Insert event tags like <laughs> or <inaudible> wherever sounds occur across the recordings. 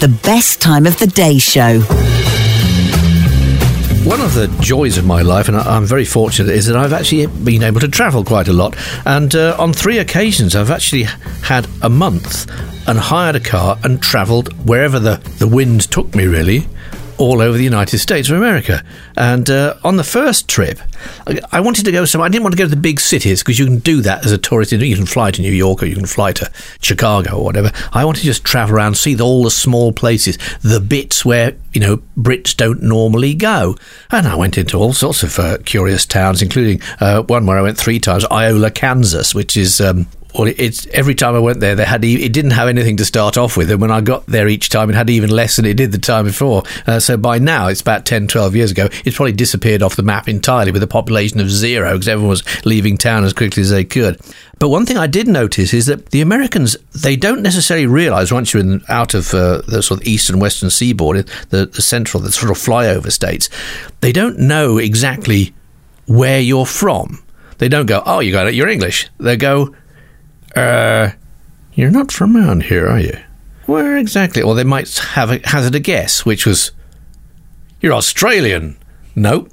The best time of the day show. One of the joys of my life, and I'm very fortunate, is that I've actually been able to travel quite a lot. And uh, on three occasions, I've actually had a month and hired a car and travelled wherever the, the wind took me, really, all over the United States of America. And uh, on the first trip, I, wanted to go somewhere. I didn't want to go to the big cities because you can do that as a tourist. You can fly to New York or you can fly to Chicago or whatever. I wanted to just travel around, see the, all the small places, the bits where you know Brits don't normally go. And I went into all sorts of uh, curious towns, including uh, one where I went three times, Iola, Kansas, which is. Um, well, it's every time I went there, they had it didn't have anything to start off with, and when I got there each time, it had even less than it did the time before. Uh, so by now, it's about 10, 12 years ago, it's probably disappeared off the map entirely with a population of zero because everyone was leaving town as quickly as they could. But one thing I did notice is that the Americans they don't necessarily realise once you're in, out of uh, the sort of eastern western seaboard, the, the central, the sort of flyover states, they don't know exactly where you're from. They don't go, oh, you got it, you're English. They go, uh, you're not from around here, are you? Where exactly? Or they might have a, hazard a guess, which was, you're Australian. Nope.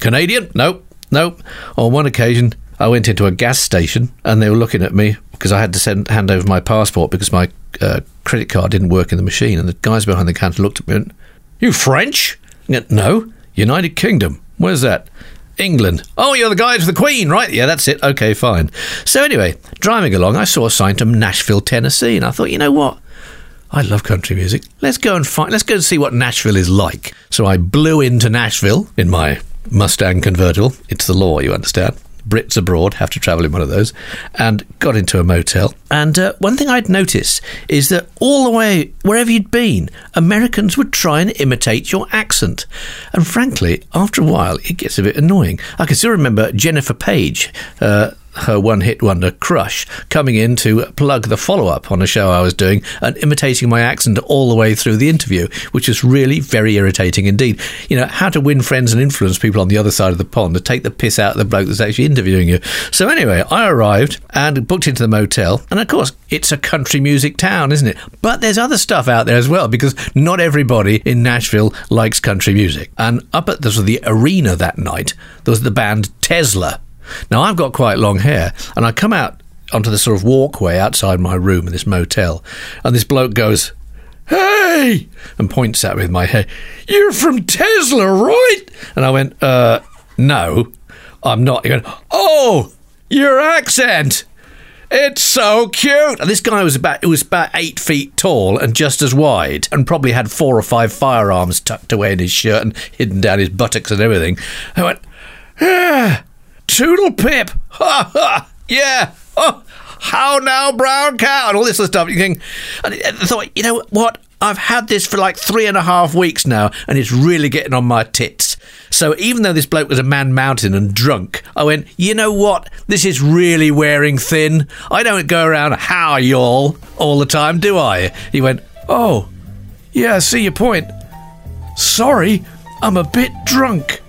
Canadian? Nope. Nope. On one occasion, I went into a gas station and they were looking at me because I had to send, hand over my passport because my uh, credit card didn't work in the machine. And the guys behind the counter looked at me and You French? No, United Kingdom. Where's that? England. Oh, you're the guy with the Queen, right? Yeah, that's it. Okay, fine. So anyway, driving along, I saw a sign to Nashville, Tennessee, and I thought, you know what? I love country music. Let's go and find. Let's go and see what Nashville is like. So I blew into Nashville in my Mustang convertible. It's the law, you understand. Brits abroad have to travel in one of those, and got into a motel. And uh, one thing I'd noticed is that all the way, wherever you'd been, Americans would try and imitate your accent. And frankly, after a while, it gets a bit annoying. I can still remember Jennifer Page. Uh, her one hit wonder crush coming in to plug the follow up on a show I was doing and imitating my accent all the way through the interview, which was really very irritating indeed. You know, how to win friends and influence people on the other side of the pond to take the piss out of the bloke that's actually interviewing you. So, anyway, I arrived and booked into the motel, and of course, it's a country music town, isn't it? But there's other stuff out there as well because not everybody in Nashville likes country music. And up at the, the arena that night, there was the band Tesla. Now, I've got quite long hair, and I come out onto the sort of walkway outside my room in this motel, and this bloke goes, Hey! and points at me with my hair. You're from Tesla, right? And I went, Uh, no, I'm not. He went, Oh, your accent! It's so cute. And this guy was about it was about eight feet tall and just as wide, and probably had four or five firearms tucked away in his shirt and hidden down his buttocks and everything. I went, ah, Toodle pip, <laughs> ha ha, yeah. Oh, how now, brown cow, and all this of stuff. You think, and uh, I thought, you know what? I've had this for like three and a half weeks now, and it's really getting on my tits. So even though this bloke was a man mountain and drunk, I went, you know what? This is really wearing thin. I don't go around how y'all all the time, do I? He went, oh, yeah, I see your point. Sorry, I'm a bit drunk.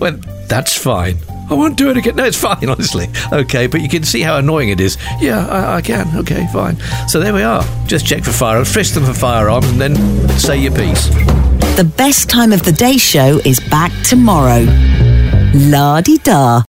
Went, that's fine. I won't do it again. No, it's fine, <laughs> honestly. Okay, but you can see how annoying it is. Yeah, I, I can. Okay, fine. So there we are. Just check for firearms, frisk them for firearms, and then say your piece. The best time of the day show is back tomorrow. La di da.